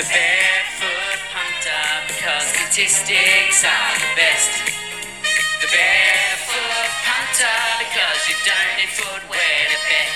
The barefoot punter because statistics are the best. The barefoot punter because you don't need footwear to bet.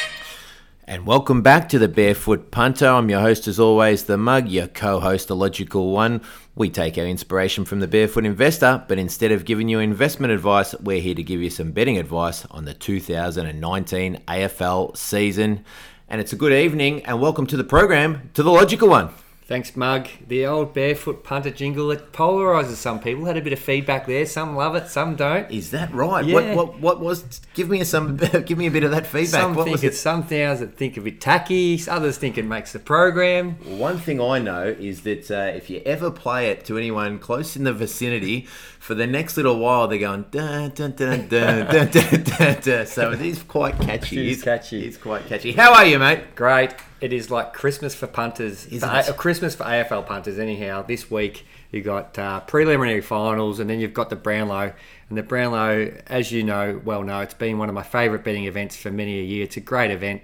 And welcome back to the Barefoot Punter. I'm your host, as always, the Mug, your co host, the Logical One. We take our inspiration from the Barefoot Investor, but instead of giving you investment advice, we're here to give you some betting advice on the 2019 AFL season. And it's a good evening, and welcome to the program to the Logical One. Thanks, Mug. The old barefoot punter jingle that polarises some people. Had a bit of feedback there. Some love it, some don't. Is that right? Yeah. What, what, what was? Give me some. Give me a bit of that feedback. Some what think was it's some thousand think of it tacky. Others think it makes the program. One thing I know is that uh, if you ever play it to anyone close in the vicinity, for the next little while they're going dun dun dun dun dun dun dun. dun. So it is quite catchy. It is It's- catchy. It's quite catchy. How are you, mate? Great. It is like Christmas for punters. Isn't for it? A- Christmas for AFL punters. Anyhow, this week you've got uh, preliminary finals, and then you've got the Brownlow. And the Brownlow, as you know, well know, it's been one of my favourite betting events for many a year. It's a great event.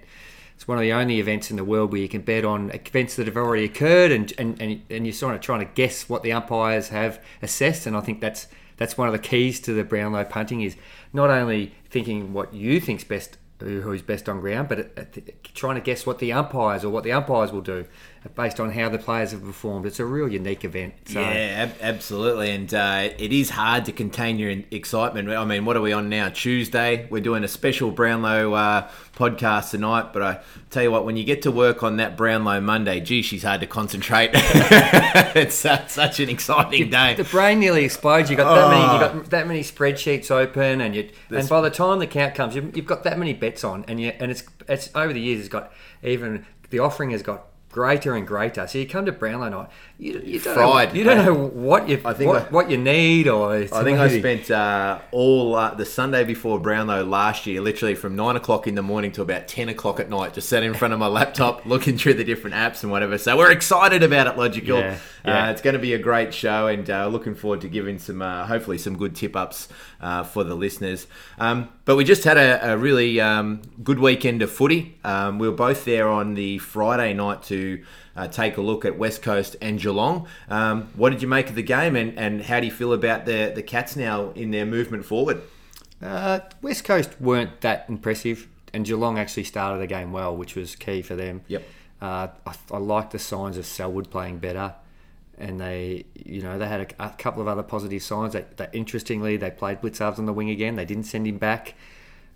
It's one of the only events in the world where you can bet on events that have already occurred, and and, and, and you're sort of trying to guess what the umpires have assessed. And I think that's that's one of the keys to the Brownlow punting is not only thinking what you think's best who- who's best on ground, but trying to guess what the umpires or what the umpires will do based on how the players have performed. It's a real unique event. So, Yeah, ab- absolutely, and uh, it is hard to contain your excitement. I mean, what are we on now? Tuesday. We're doing a special Brownlow uh, podcast tonight, but I tell you what, when you get to work on that Brownlow Monday, gee, she's hard to concentrate. it's uh, such an exciting day. The brain nearly explodes. You got that many. Oh. You got that many spreadsheets open, and you. And by the time the count comes, you've, you've got that many bets on, and you. And it's it's over the years. It's got even the offering has got greater and greater. So you come to Brownlow night, you, you don't Fried. Know, you don't know what you I think what, I- what you need, or I think I spent uh, all uh, the Sunday before Brownlow last year, literally from nine o'clock in the morning to about ten o'clock at night, just sat in front of my laptop looking through the different apps and whatever. So we're excited about it, Logical. Yeah, yeah. Uh, it's going to be a great show, and uh, looking forward to giving some, uh, hopefully, some good tip ups uh, for the listeners. Um, but we just had a, a really um, good weekend of footy. Um, we were both there on the Friday night to. Uh, take a look at West Coast and Geelong. Um, what did you make of the game, and, and how do you feel about the the Cats now in their movement forward? Uh, West Coast weren't that impressive, and Geelong actually started the game well, which was key for them. Yep. Uh, I, I like the signs of Selwood playing better, and they, you know, they had a, a couple of other positive signs. That, that interestingly, they played Blicavs on the wing again. They didn't send him back.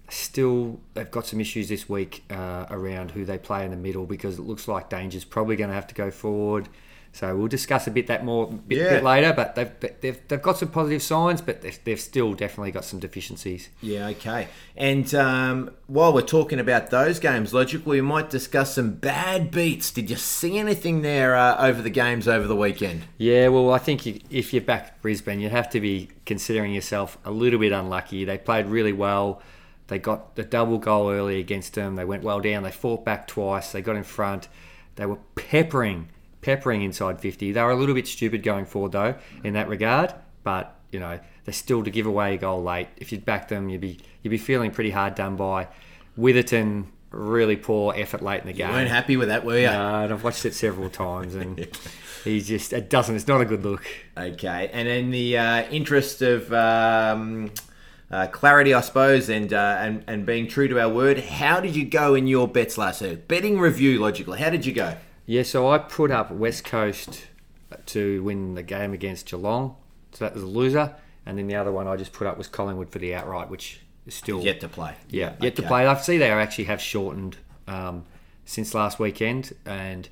Still, they've got some issues this week uh, around who they play in the middle because it looks like Danger's probably going to have to go forward. So we'll discuss a bit that more bit, Yeah. bit later. But they've, they've they've got some positive signs, but they've, they've still definitely got some deficiencies. Yeah, okay. And um, while we're talking about those games, logically we might discuss some bad beats. Did you see anything there uh, over the games over the weekend? Yeah, well, I think you, if you're back Brisbane, you have to be considering yourself a little bit unlucky. They played really well. They got the double goal early against them. They went well down. They fought back twice. They got in front. They were peppering, peppering inside 50. They were a little bit stupid going forward, though, in that regard. But, you know, they're still to give away a goal late. If you'd back them, you'd be, you'd be feeling pretty hard done by. Witherden, really poor effort late in the game. You weren't happy with that, were you? No, and I've watched it several times, and he's just it doesn't. It's not a good look. Okay. And in the uh, interest of um, uh, clarity, I suppose, and, uh, and and being true to our word, how did you go in your bets last week? Betting review, logically. How did you go? Yeah, so I put up West Coast to win the game against Geelong, so that was a loser, and then the other one I just put up was Collingwood for the outright, which is still Yet to play. yeah yet to play. I see they actually have shortened um, since last weekend, and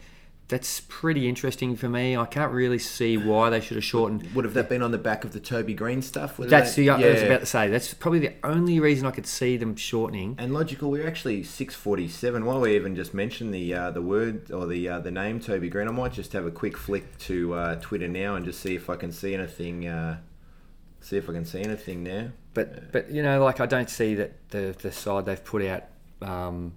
that's pretty interesting for me. I can't really see why they should have shortened. Would have that been on the back of the Toby Greene stuff? That's they- the I was about to say. That's probably the only reason I could see them shortening. And logical, we're actually six forty seven. While we even just mentioned the uh, the word or the uh, the name Toby Greene, I might just have a quick flick to uh, Twitter now and just see if I can see anything. Uh, see if I can see anything there. But but you know, like I don't see that the the side they've put out um,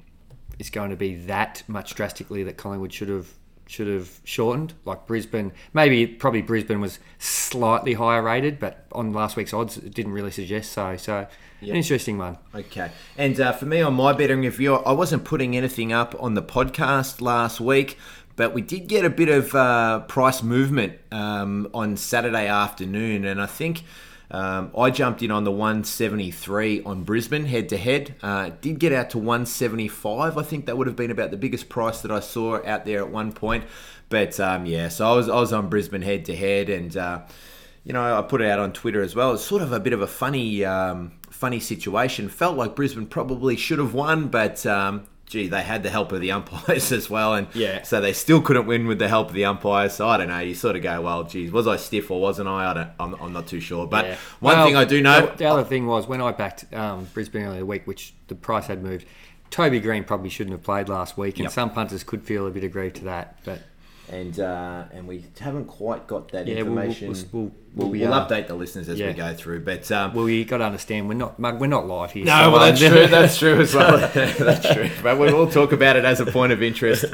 is going to be that much drastically that Collingwood should have should have shortened. Like Brisbane, maybe probably Brisbane was slightly higher rated, but on last week's odds, it didn't really suggest so. So an interesting one. Okay. And uh, for me on my betting review, I wasn't putting anything up on the podcast last week, but we did get a bit of uh, price movement um, on Saturday afternoon, and I think. Um, I jumped in on the 173 on Brisbane head to head. Did get out to 175. I think that would have been about the biggest price that I saw out there at one point. But um, yeah, so I was I was on Brisbane head to head, and uh, you know I put it out on Twitter as well. It's sort of a bit of a funny um, funny situation. Felt like Brisbane probably should have won, but um, gee, they had the help of the umpires as well, and Yeah. so they still couldn't win with the help of the umpires. So I don't know. You sort of go, well, geez, was I stiff or wasn't I? I don't, I'm, I'm not too sure. But Yeah. one Well, thing I do know, The, the other thing was when I backed um, Brisbane earlier the week, which the price had moved. Toby Greene probably shouldn't have played last week, and Yep. some punters could feel a bit aggrieved to that. But and uh, and we haven't quite got that Yeah, we'll- we'll- information. we'll- we'll, we'll be, we'll uh, update the listeners as we go through. But um, well, you got to understand we're not Mug, we're not live here. No, so, well, that's um, true. That's true as well. that's true. But we will talk about it as a point of interest.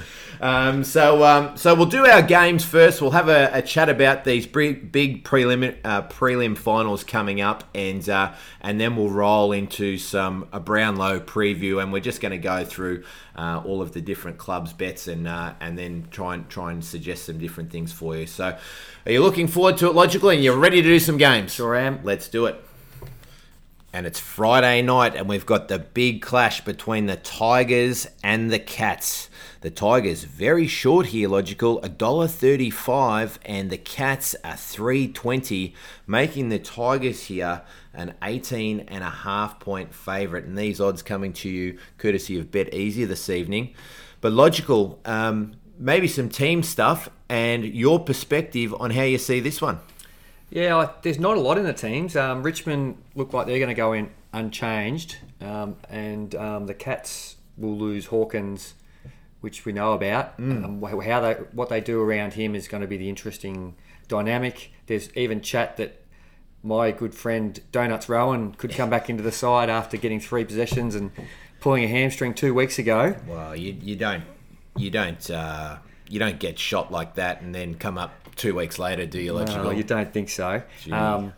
Um, so, um, so we'll do our games first. We'll have a, a chat about these big, big prelim uh, prelim finals coming up, and uh, and then we'll roll into some a Brownlow preview, and we're just going to go through uh, all of the different clubs' bets, and uh, and then try and try and suggest some different things for you. So, are you looking forward to it logically, and you're ready to do some games? Sure am. Let's do it and it's Friday night, and we've got the big clash between the Tigers and the Cats. The Tigers very short here, logical, $1.35, and the Cats are 320, making the Tigers here an 18 and a half point favourite. And these odds coming to you courtesy of Bet Easy this evening. But logical, um, maybe some team stuff and your perspective on how you see this one. Yeah, I- there's not a lot in the teams. Um, Richmond look like they're going to go in unchanged, um, and um, the Cats will lose Hawkins, which we know about. Um, how they what they do around him is going to be the interesting dynamic. There's even chat that my good friend Donuts Rohan could come back into the side after getting three possessions and pulling a hamstring two weeks ago. Well, you, you don't you don't uh, you don't get shot like that and then come up two weeks later, do you? Logical. No, you don't think so. Um,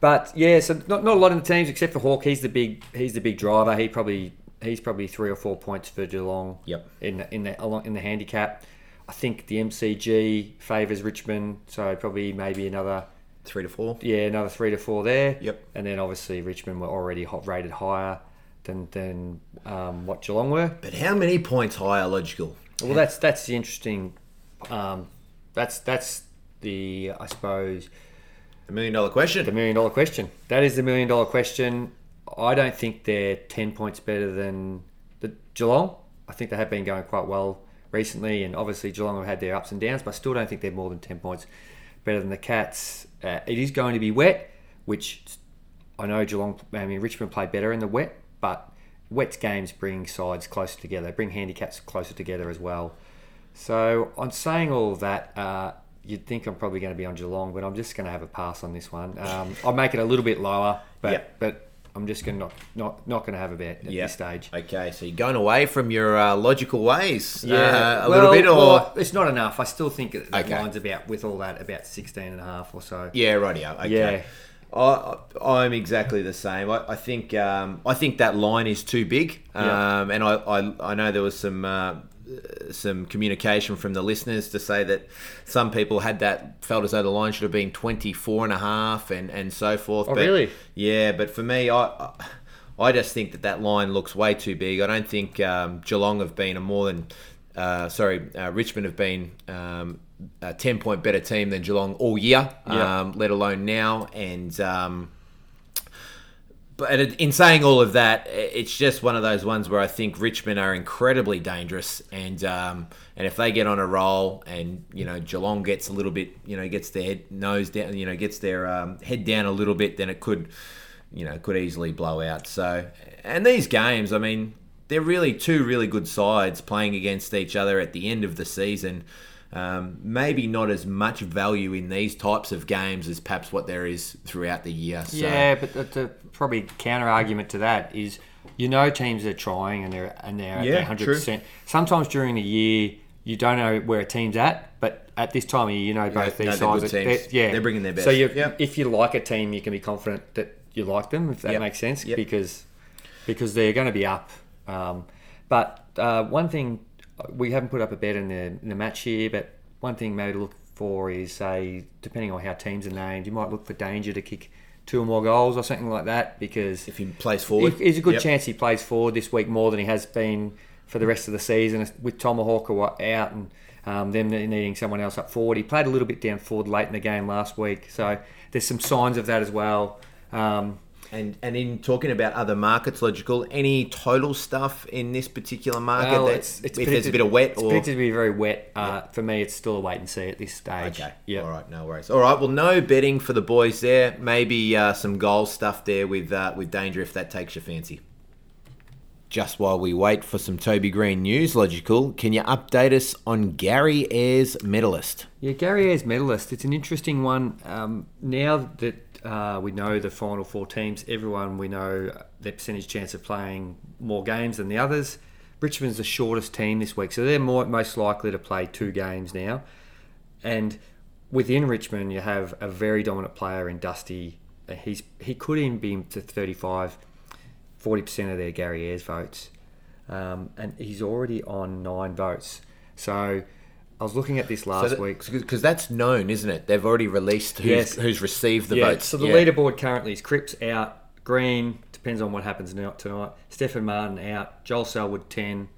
but yeah, so not, not a lot in the teams except for Hawk. He's the big he's the big driver. He probably he's probably three or four points for Geelong. Yep. In the, in the along in the handicap, I think the MCG favours Richmond, so probably maybe another Three to four. yeah another three to four there. Yep. And then obviously Richmond were already hot rated higher than than um, what Geelong were. But how many points higher? Logical. Well, that's that's the interesting. Um, that's that's the I suppose The million dollar question. the million dollar question. That is the million dollar question. I don't think they're ten points better than the Geelong. I think they have been going quite well recently, and obviously Geelong have had their ups and downs, but I still don't think they're more than ten points better than the Cats. Uh, it is going to be wet, which I know Geelong. I mean Richmond played better in the wet, but wet games bring sides closer together, bring handicaps closer together as well. So on saying all that, uh, you'd think I'm probably going to be on Geelong, but I'm just going to have a pass on this one. Um, I'll make it a little bit lower, but Yep. but I'm just going to not not not going to have a bet at Yeah. this stage. Okay, so you're going away from your uh, logical ways. uh, a well, little bit, or well, it's not enough. I still think that the Okay. line's about with all that about 16 and a half or so. yeah, rightio. Okay. Yeah. I, I'm exactly the same. I, I think um, I think that line is too big, Yeah. um, and I, I I know there was some uh, some communication from the listeners to say that some people had that felt as though the line should have been 24 and a half and and so forth. Oh, but, really? Yeah, but for me, I. I I just think that that line looks way too big. I don't think um, Geelong have been a more than, uh, sorry, uh, Richmond have been um, a 10 point better team than Geelong all year, Yeah. um, let alone now. And um, but in saying all of that, it's just one of those ones where I think Richmond are incredibly dangerous, and um, and if they get on a roll, and you know Geelong gets a little bit, you know, gets their head, nose down, you know, gets their um, head down a little bit, then it could, you know, could easily blow out. So, and these games, I mean, they're really two really good sides playing against each other at the end of the season. Um, maybe not as much value in these types of games as perhaps what there is throughout the year. So. Yeah, but the, the probably counter argument to that is, you know, teams are trying and they're and they're Yeah, at hundred percent. Sometimes during the year, you don't know where a team's at, but at this time of year, you know both no, these they're good sides. teams. they're- yeah, They're bringing their best. So Yep. if you like a team, you can be confident that you like them. If that Yep. makes sense, Yep. because because they're going to be up. Um, but uh, one thing we haven't put up a bet in the, in the match here, but one thing maybe to look for is, say, depending on how teams are named, you might look for Danger to kick two or more goals or something like that because If he plays forward, there's a good Yep. chance he plays forward this week more than he has been for the rest of the season with Tomahawk out and um, them needing someone else up forward. He played a little bit down forward late in the game last week, so there's some signs of that as well. Um, And and in talking about other markets, logical, any total stuff in this particular market well, that it's, it's if there's a bit of wet it's or predicted to be very wet. Uh, For me, it's still a wait and see at this stage. Okay. Yeah. All right. No worries. All right. Well, no betting for the boys there. Maybe uh, some goal stuff there with uh, with danger if that takes your fancy. Just while we wait for some Toby Greene news, logical, can you update us on Gary Ayres medalist? Yeah, Gary Ayres medalist. It's an interesting one. Um, now that uh, we know the final four teams, everyone we know their percentage chance of playing more games than the others. Richmond's the shortest team this week, so they're more most likely to play two games now. And within Richmond, you have a very dominant player in Dusty. He's he could even be to 35, 40 percent of their Gary Ayres votes, um, and he's already on nine votes. So. I was looking at this last week. because that's known, isn't it? They've already released who's, Yes. who's received the yeah, votes. So the Yeah. leaderboard currently is Cripps out, Greene depends on what happens now tonight. Stefan Martin out, Joel Selwood ten,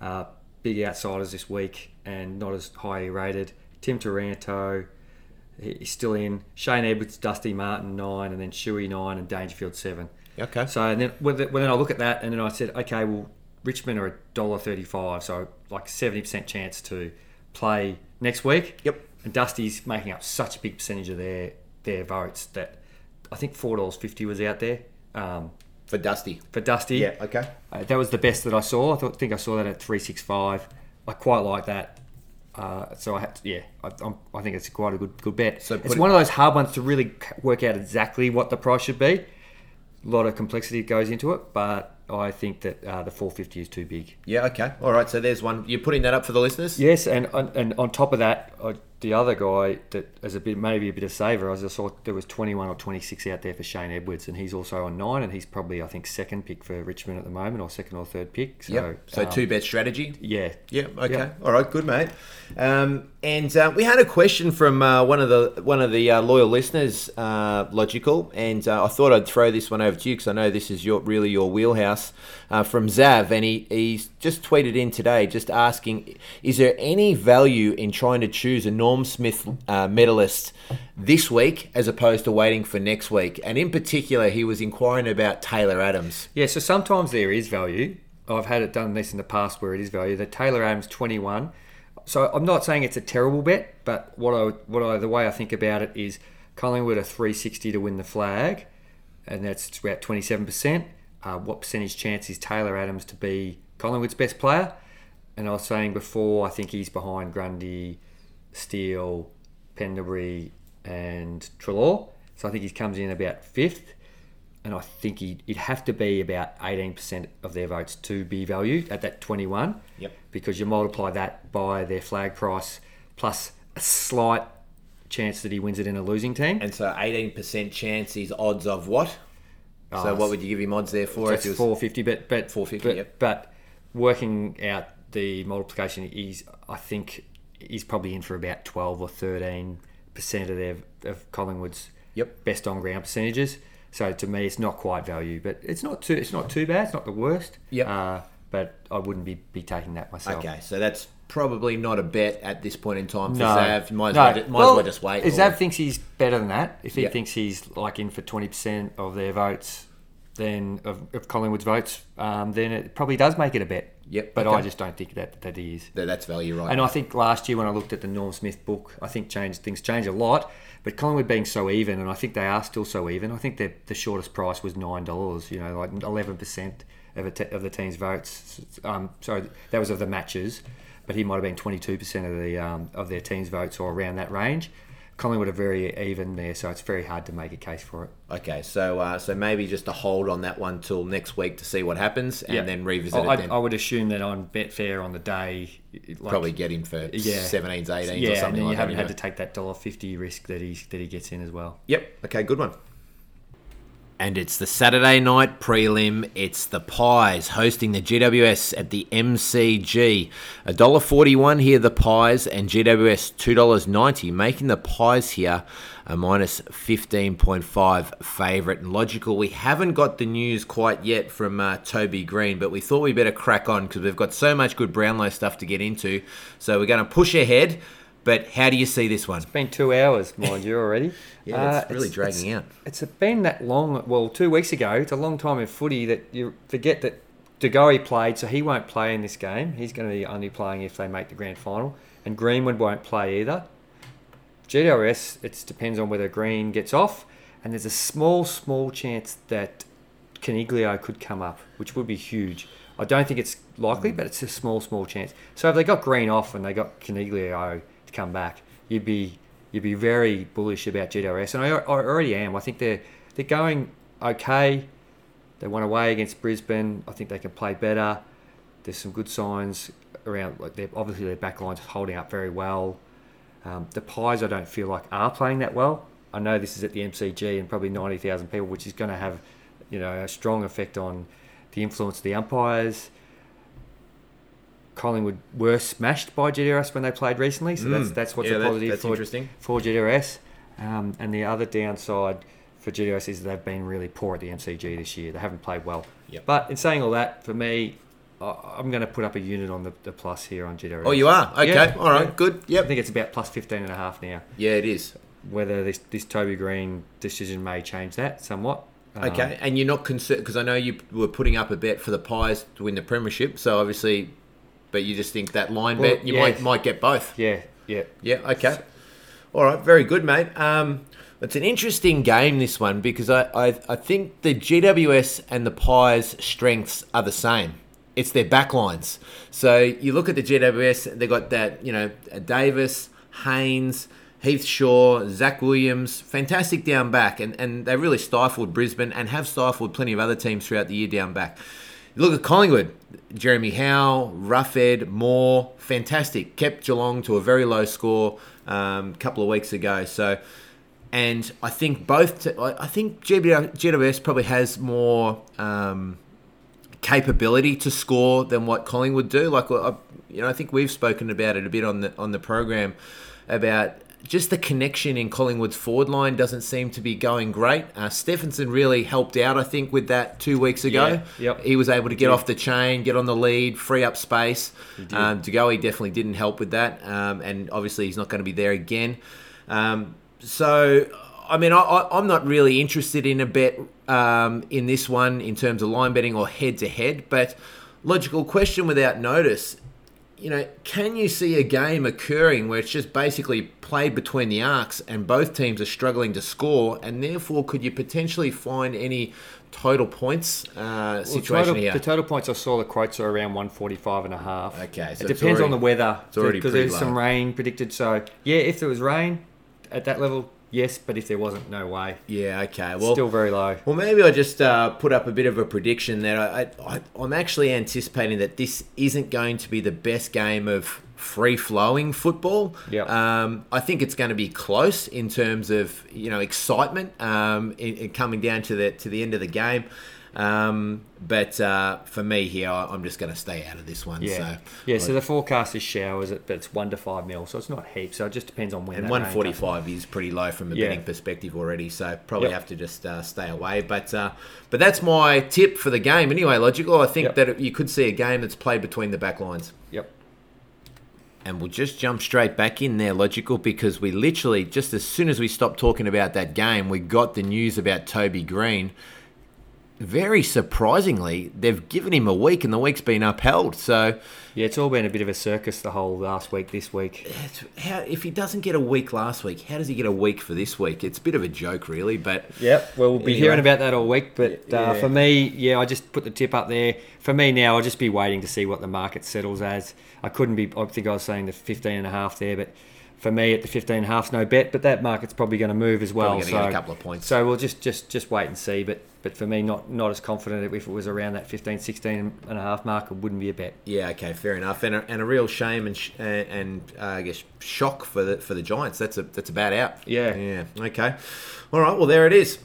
uh, big outsiders this week and not as highly rated. Tim Taranto, he- he's still in. Shane Edwards, Dusty Martin nine, and then Shuey nine and Dangerfield seven. Okay. So and then well, then I look at that and then I said, okay, well Richmond are a dollar thirty-five, so like seventy percent chance to play next week. Yep. And Dusty's making up such a big percentage of their their votes that I think four dollars fifty was out there um, for Dusty. for Dusty. Yeah. Okay. Uh, that was the best that I saw. I thought, think I saw that at three six five. I quite like that. Uh, so I had to, yeah, I, I'm, I think it's quite a good good bet. So it's one of those hard ones to really work out exactly what the price should be. A lot of complexity goes into it, but I think that uh, the 450 is too big. Yeah. Okay. All right. So there's one. You're putting that up for the listeners. Yes, and on- and on top of that, uh, the other guy that as a bit maybe a bit of saver, I just saw there was 21 or 26 out there for Shane Edwards, and he's also on nine, and he's probably I think second pick for Richmond at the moment, or second or third pick. So, Yep. So um, two bet strategy. Yeah. Yeah. Okay. Yeah. All right. Good, mate. Um, and uh, we had a question from uh, one of the one of the uh, loyal listeners, uh, logical, and uh, I thought I'd throw this one over to you because I know this is your really your wheelhouse. Uh, from Zav, and he he's just tweeted in today, just asking, is there any value in trying to choose a Norm Smith uh, medalist this week as opposed to waiting for next week? And in particular, he was inquiring about Taylor Adams. Yeah, so sometimes there is value. I've had it done this in the past where it is value. The Taylor Adams 21. So I'm not saying it's a terrible bet, but what I what I the way I think about it is Collingwood are 360 to win the flag, and that's about 27%. Uh, what percentage chance is Taylor Adams to be Collingwood's best player? And I was saying before, I think he's behind Grundy, Steele, Pendlebury, and Treloar. So I think he comes in about fifth and I think he'd, he'd have to be about 18% of their votes to be valued at that 21. Yep. Because you multiply that by their flag price plus a slight chance that he wins it in a losing team. And so 18% chance is odds of what? Oh, so what would you give him odds there for? That's if it was- 450, but but 450, But, yep. but working out the multiplication, is, I think is probably in for about 12 or 13 percent of their of Collingwood's Yep. best on ground percentages. So to me, it's not quite value, but it's not too it's not too bad. It's not the worst. Yep. Uh, but I wouldn't be, be taking that myself. Okay, so that's probably not a bet at this point in time for No, Zav. Might as, no. well, ju- might as well just wait. If Zav thinks he's better than that, if he Yep. thinks he's like in for twenty percent of their votes, then of, of Collingwood's votes, um, then it probably does make it a bet. Yep, But okay. I just don't think that that he is. that- that's value, right? And I think last year when I looked at the Norm Smith book, I think changed things changed a lot. But Collingwood being so even, and I think they are still so even. I think the the shortest price was nine dollars. You know, like eleven percent of a te- of the team's votes. Um, so that was of the matches, but he might have been twenty two percent of the um, of their team's votes or around that range. Collingwood are very even there, so it's very hard to make a case for it. okay, so uh, so maybe just a hold on that one till next week to see what happens, and Yeah. then revisit I, it then. I would assume that on Betfair on the day, like, Probably get him for Yeah. 17s, 18s, or yeah, and something then you haven't had to take that dollar fifty risk that he that he gets in as well. Yep. Okay. Good one. And it's the Saturday night prelim. It's the Pies hosting the GWS at the MCG. $1.41 here, the Pies, and GWS $2.90, making the Pies here a minus 15.5 favourite. And logical, we haven't got the news quite yet from uh, Toby Greene, but we thought we better crack on because we've got so much good Brownlow stuff to get into. So we're going to push ahead. But how do you see this one? It's been two hours, mind you, already. Yeah, it's Uh, really dragging it's, out. It's been that long. Well, two weeks ago, it's a long time in footy that you forget that De Goey played, so he won't play in this game. He's going to be only playing if they make the grand final, and Greenwood won't play either. GWS, it depends on whether Greene gets off, and there's a small, small chance that Coniglio could come up, which would be huge. I don't think it's likely, but it's a small, small chance. So if they got Greene off and they got Coniglio to come back, you'd be you'd be very bullish about GWS, and I, I already am. I think they're they're going okay. They won away against Brisbane. I think they can play better. There's some good signs around. Like they're obviously their back line's holding up very well. Um, the Pies, I don't feel like are playing that well. I know this is at the MCG and probably ninety thousand people, which is going to have, you know, a strong effect on the influence of the umpires. Collingwood were smashed by GWS when they played recently, so that's Mm. that's what's Yeah, a positive that's for, interesting. for GWS. Um, and the other downside for GWS is they've been really poor at the MCG this year. They haven't played well. Yep. But in saying all that, for me, I'm going to put up a unit on the, the plus here on GWS. Oh, you are? Okay. Yeah, All right. yeah. Good. I think it's about plus 15 and a half now. Yeah, it is. Whether this, this Toby Green decision may change that somewhat. Um, Okay. And you're not concerned because I know you were putting up a bet for the Pies to win the premiership. So obviously, but you just think that line Well, bet you yeah. might might get both. Yeah, yeah. Yeah. Okay. All right. Very good, mate. Um, it's an interesting game this one because I, I I think the GWS and the Pies' strengths are the same. It's their backlines. So you look at the GWS, they got that you know Davis, Haynes. Heath Shaw, Zac Williams, fantastic down back, and, and they really stifled Brisbane and have stifled plenty of other teams throughout the year down back. Look at Collingwood, Jeremy Howe, Roughead, Moore, fantastic. Kept Geelong to a very low score um, a couple of weeks ago. So, and I think both, t- I think GW GWS probably has more um, capability to score than what Collingwood do. Like, I, you know, I think we've spoken about it a bit on the on the program about just the connection in Collingwood's forward line doesn't seem to be going great. Uh, Stephenson really helped out, I think, with that two weeks ago. Yeah, yep. He was able to get off the chain, get on the lead, free up space. Um, De Goey definitely didn't help with that, um, and obviously he's not going to be there again. Um, so, I mean, I, I, I'm not really interested in a bet um, in this one in terms of line betting or head to head, but logical question without notice. You know, can you see a game occurring where it's just basically played between the arcs and both teams are struggling to score, and therefore could you potentially find any total points uh, Well, situation total, here? The total points I saw the quotes are around 145 and a half. Okay, so it depends on the weather. it's already because there's some rain predicted. So yeah, if there was rain at that level, yes. But if there wasn't, no way. yeah, okay. Well, Still very low. Well, maybe I just uh, put up a bit of a prediction that I, I, I'm actually anticipating that this isn't going to be the best game of free flowing football. Yep. Um, I think it's going to be close in terms of you know excitement um, in, in coming down to the to the end of the game. Um, but uh, for me here, I'm just going to stay out of this one. Yeah, So yeah. So the forecast is showers, but it's one to five mil, so it's not heaps. So it just depends on when. And that rain 145 is pretty low from a Yeah. betting perspective already, so probably Yep. have to just uh, stay away. But uh, but that's my tip for the game anyway. Logical. I think Yep. that you could see a game that's played between the back lines. Yep. And we'll just jump straight back in there, logical, because we literally just as soon as we stopped talking about that game, we got the news about Toby Greene. Very surprisingly, they've given him a week, and the week's been upheld. So Yeah, it's all been a bit of a circus the whole last week, this week. how, if he doesn't get a week last week, how does he get a week for this week? It's a bit of a joke, really. But Yep, well, we'll be Anyway. hearing about that all week. But uh, for me, yeah, I just put the tip up there. For me now, I'll just be waiting to see what the market settles as. I couldn't be, I think I was saying the 15 and a half there, but for me at the 15 and a half's no bet. But that market's probably going to move as well. Probably so, get a couple of points. So we'll just, just, just wait and see. But but for me, not not as confident if it was around that 15, 16 and a half mark, it wouldn't be a bet. Yeah, okay, fair enough, and a, and a real shame and sh- and, and uh, I guess shock for the for the Giants. That's a that's a bad out. Yeah. yeah, okay, all right. Well, there it is.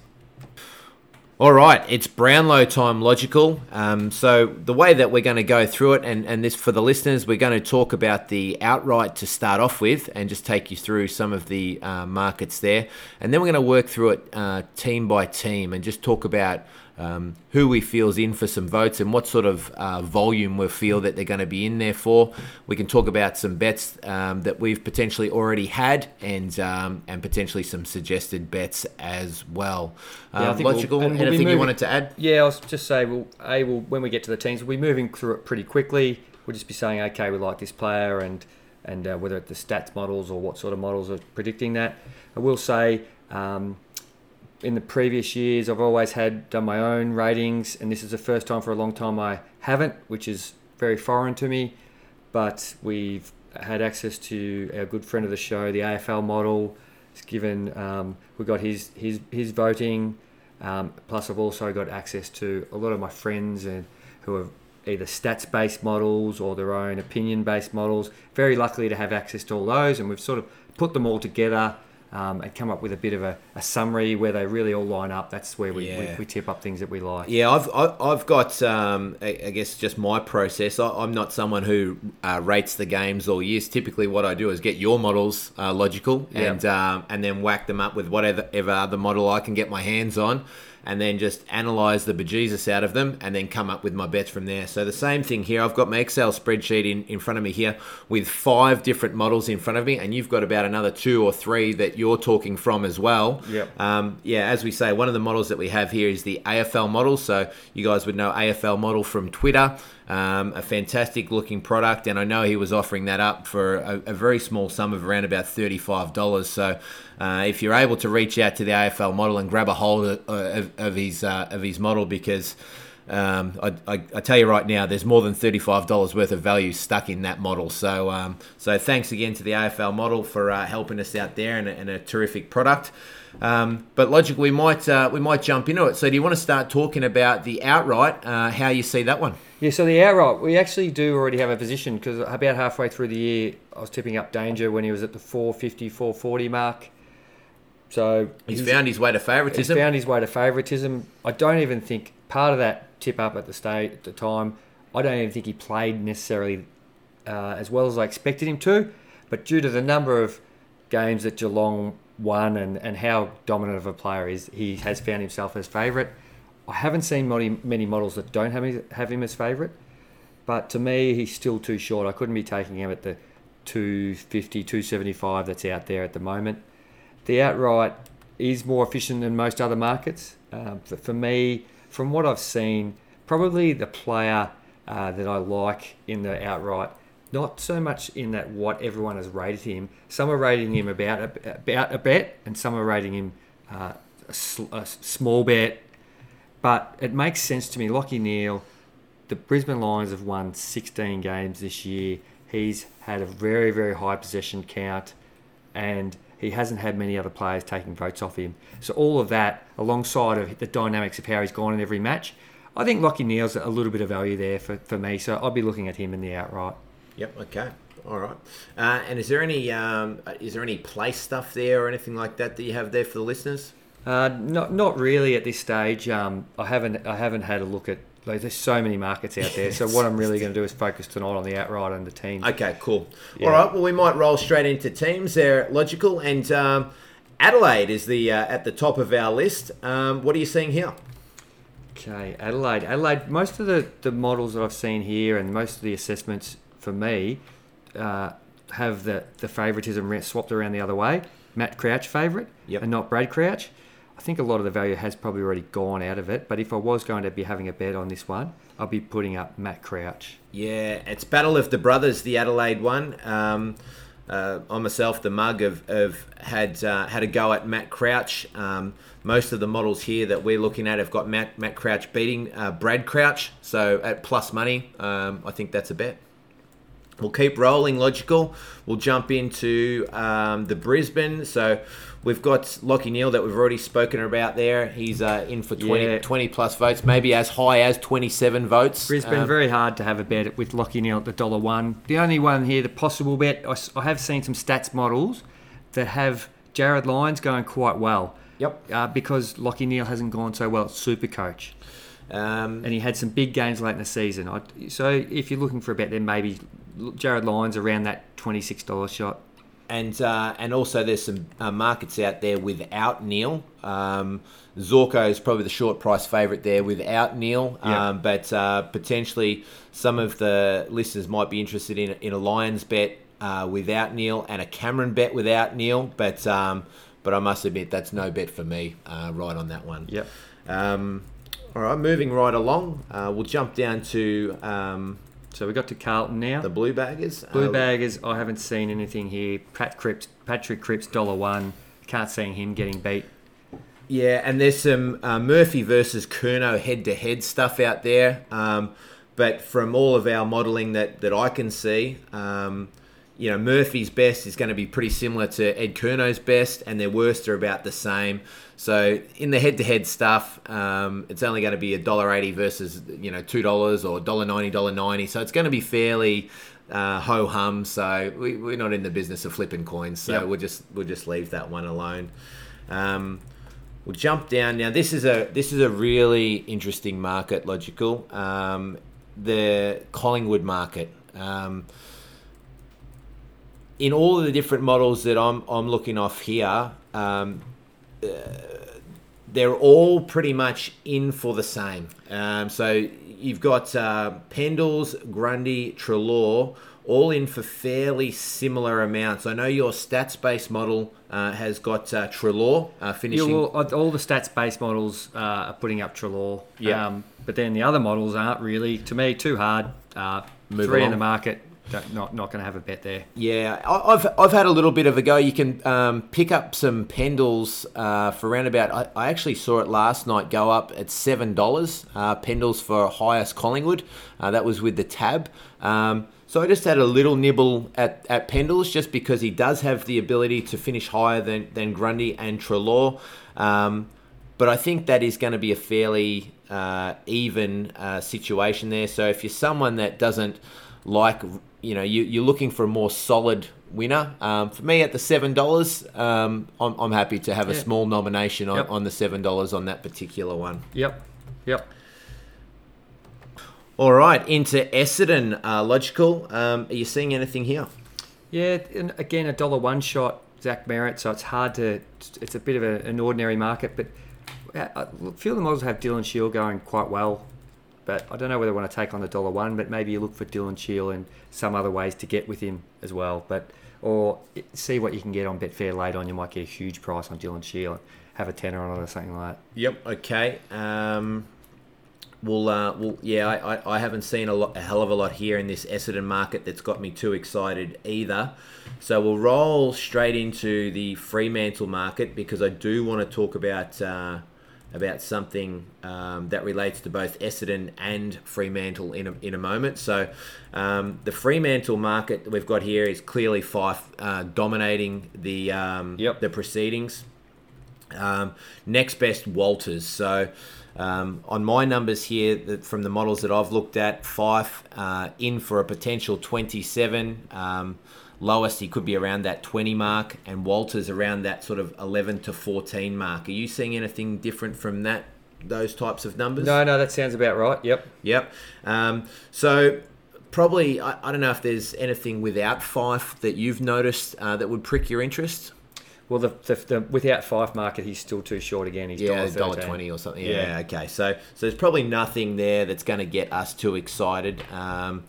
All right, it's Brownlow time, logical. Um, so the way that we're going to go through it, and, and this for the listeners, we're going to talk about the outright to start off with, and just take you through some of the uh, markets there, and then we're going to work through it uh, team by team, and just talk about um, who we feel is in for some votes and what sort of uh, volume we feel that they're going to be in there for. We can talk about some bets um, that we've potentially already had and um, and potentially some suggested bets as well. Yeah, I Um, think we'll- logical. we'll anything you wanted to add? Yeah, I was just say, well, a will when we get to the teams, we'll be moving through it pretty quickly. We'll just be saying, okay, we like this player, and and uh, whether it's the stats models or what sort of models are predicting that. I will say, um, in the previous years, I've always had done my own ratings, and this is the first time for a long time I haven't, which is very foreign to me. But we've had access to our good friend of the show, the AFL model. It's given um, we got his his his voting. Um, plus, I've also got access to a lot of my friends and who are either stats-based models or their own opinion-based models. Very lucky to have access to all those, and we've sort of put them all together um, and come up with a bit of a, a summary where they really all line up. That's where we, we, Yeah. we tip up things that we like. Yeah, I've I've got um, I guess just my process. I, I'm not someone who uh, rates the games all years. Typically, what I do is get your models uh, logical and um, and then whack them up with whatever ever other model I can get my hands on, and then just analyze the bejesus out of them, and then come up with my bets from there. So the same thing here. I've got my Excel spreadsheet in, in front of me here with five different models in front of me, and you've got about another two or three that you're talking from as well. Yep. Um, yeah, as we say, one of the models that we have here is the AFL model. So you guys would know AFL model from Twitter. Um, a fantastic looking product, and I know he was offering that up for a, a very small sum of around about thirty-five dollars. So, uh, if you're able to reach out to the AFL model and grab a hold of, of, of his uh, of his model, because um, I, I, I tell you right now, there's more than thirty-five dollars worth of value stuck in that model. So, um, so thanks again to the AFL model for uh, helping us out there and a, and a terrific product. Um, but logically, we might uh, we might jump into it. So, do you want to start talking about the outright? Uh, how you see that one? Yeah, so the outright, we actually do already have a position because about halfway through the year, I was tipping up Danger when he was at the 450, 440 mark. So He's found his way to favouritism. he's found his way to favouritism. I don't even think part of that tip up at the state at the time. I don't even think he played necessarily uh, as well as I expected him to, but due to the number of games that Geelong won and, and how dominant of a player he is, he has found himself as favourite. I haven't seen many, many models that don't have him, have him as favourite, but to me, he's still too short. I couldn't be taking him at the 250, 275 that's out there at the moment. The outright is more efficient than most other markets. Um, for, for me, from what I've seen, probably the player uh, that I like in the outright, not so much in that what everyone has rated him. Some are rating him about a, about a bet, and some are rating him uh, a, sl- a small bet. But it makes sense to me. Lachie Neale, the Brisbane Lions have won 16 games this year. He's had a very, very high possession count, and he hasn't had many other players taking votes off him. So all of that, alongside of the dynamics of how he's gone in every match, I think Lachie Neale's a little bit of value there for, for me. So I'll be looking at him in the outright. Yep. Okay. All right. Uh, and is there any um, is there any place stuff there or anything like that that you have there for the listeners? Uh, not not really at this stage. Um, I haven't I haven't had a look at. Like, there's so many markets out there. So what I'm really going to do is focus tonight on the outright and the team. Okay, cool. Yeah. All right, well, we might roll straight into teams. They're logical, and um, Adelaide is the uh, at the top of our list. Um, what are you seeing here? Okay, Adelaide. Adelaide. Most of the, the models that I've seen here and most of the assessments for me uh, have the the favouritism swapped around the other way. Matt Crouch favourite, Yep. and not Brad Crouch. I think a lot of the value has probably already gone out of it. But if I was going to be having a bet on this one, I'll be putting up Matt Crouch. Yeah, it's Battle of the Brothers, the Adelaide one. Um, uh, I myself, the mug, have, have had uh, had a go at Matt Crouch. Um, most of the models here that we're looking at have got Matt Matt Crouch beating uh, Brad Crouch. So at plus money, um, I think that's a bet. We'll keep rolling logical. We'll jump into um, the Brisbane. So we've got Lachie Neale that we've already spoken about there. He's uh, in for 20, Yeah. 20 plus votes, maybe as high as 27 votes. Brisbane, Um, very hard to have a bet with Lachie Neale at the dollar one. The only one here, the possible bet, I have seen some stats models that have Jarryd Lyons going quite well. Yep. Uh, because Lachie Neale hasn't gone so well at Super Coach. Um, and he had some big games late in the season. I, so if you're looking for a bet, then maybe Jarryd Lyons around that twenty-six dollars shot. and uh, and also there's some uh, markets out there without Neale. Um, Zorko is probably the short price favourite there without Neale, Yeah. um, but uh, potentially some of the listeners might be interested in in a Lions bet uh, without Neale and a Cameron bet without Neale. But um, but I must admit that's no bet for me. Uh, right on that one. Yep. Um, all right, moving right along, uh, we'll jump down to um, So we got to Carlton now. the Blue Baggers. Blue Uh, baggers, I haven't seen anything here. Pat Cripps, Patrick Cripps, dollar one. Can't see him getting beat. Yeah, and there's some uh, Murphy versus Curnow head-to-head stuff out there. Um, but from all of our modelling that, that I can see, um, you know, Murphy's best is going to be pretty similar to Ed Curnow's best, and their worst are about the same. So in the head-to-head stuff, um, it's only going to be a dollar eighty versus you know two dollars or dollar ninety, dollar ninety. So it's going to be fairly uh, ho hum. So we, we're not in the business of flipping coins. So Yep. we'll just we'll just leave that one alone. Um, We'll jump down now. This is a this is a really interesting market, logical. Um, the Collingwood market. Um, in all of the different models that I'm I'm looking off here, um, uh, they're all pretty much in for the same. Um, so you've got uh, Pendles, Grundy, Treloar, all in for fairly similar amounts. I know your stats based model uh, has got uh, Treloar uh, Yeah, finishing. well, uh, all the stats-based models uh, are putting up Treloar. Yeah. Um, but then the other models aren't really, to me, too hard. Uh, Move three in the market, not not going to have a bet there. Yeah, I've, I've had a little bit of a go. You can um, pick up some Pendles uh, for around about. I, I actually saw it last night go up at seven dollars. Uh, Pendles for highest Collingwood. Uh, that was with the tab. Um, so I just had a little nibble at, at Pendles just because he does have the ability to finish higher than, than Grundy and Treloar. Um, but I think that is going to be a fairly uh, even uh, situation there. So if you're someone that doesn't like, you know, you, you're looking for a more solid winner, um, for me at the seven dollars, um, I'm, I'm happy to have a Yeah. small nomination on, Yep. on the seven dollars on that particular one. Yep. Yep. All right, into Essendon, uh, logical. Um, are you seeing anything here? Yeah, and again, a dollar one shot, Zach Merrett. So it's hard to. It's a bit of a, an ordinary market, but a few of the models have Dylan Shiel going quite well. But I don't know whether I want to take on the dollar one. But maybe you look for Dylan Shiel and some other ways to get with him as well. But or see what you can get on Betfair later on. You might get a huge price on Dylan. And have a tenner on it or something like that. Yep. Okay. Um, well, uh, well, yeah, I, I, I haven't seen a, lot, a hell of a lot here in this Essendon market that's got me too excited either. So we'll roll straight into the Fremantle market because I do want to talk about uh, about something um, that relates to both Essendon and Fremantle in a, in a moment. So um, the Fremantle market that we've got here is clearly Fyfe uh, dominating the um, Yep. the proceedings. Um, next best Walters. So um, on my numbers here, that from the models that I've looked at, Fyfe uh, in for a potential 27. Lowest he could be around that 20 mark, and Walters around that sort of 11 to 14 mark. Are you seeing anything different from that? Those types of numbers? No, no, that sounds about right. Yep. Yep. Um, so probably I, I don't know if there's anything without Fyfe that you've noticed uh, that would prick your interest. Well, the, the, the without Fyfe market, he's still too short again. He's Yeah, dollar twenty or something. Yeah, Yeah. okay. So so there's probably nothing there that's going to get us too excited. Um,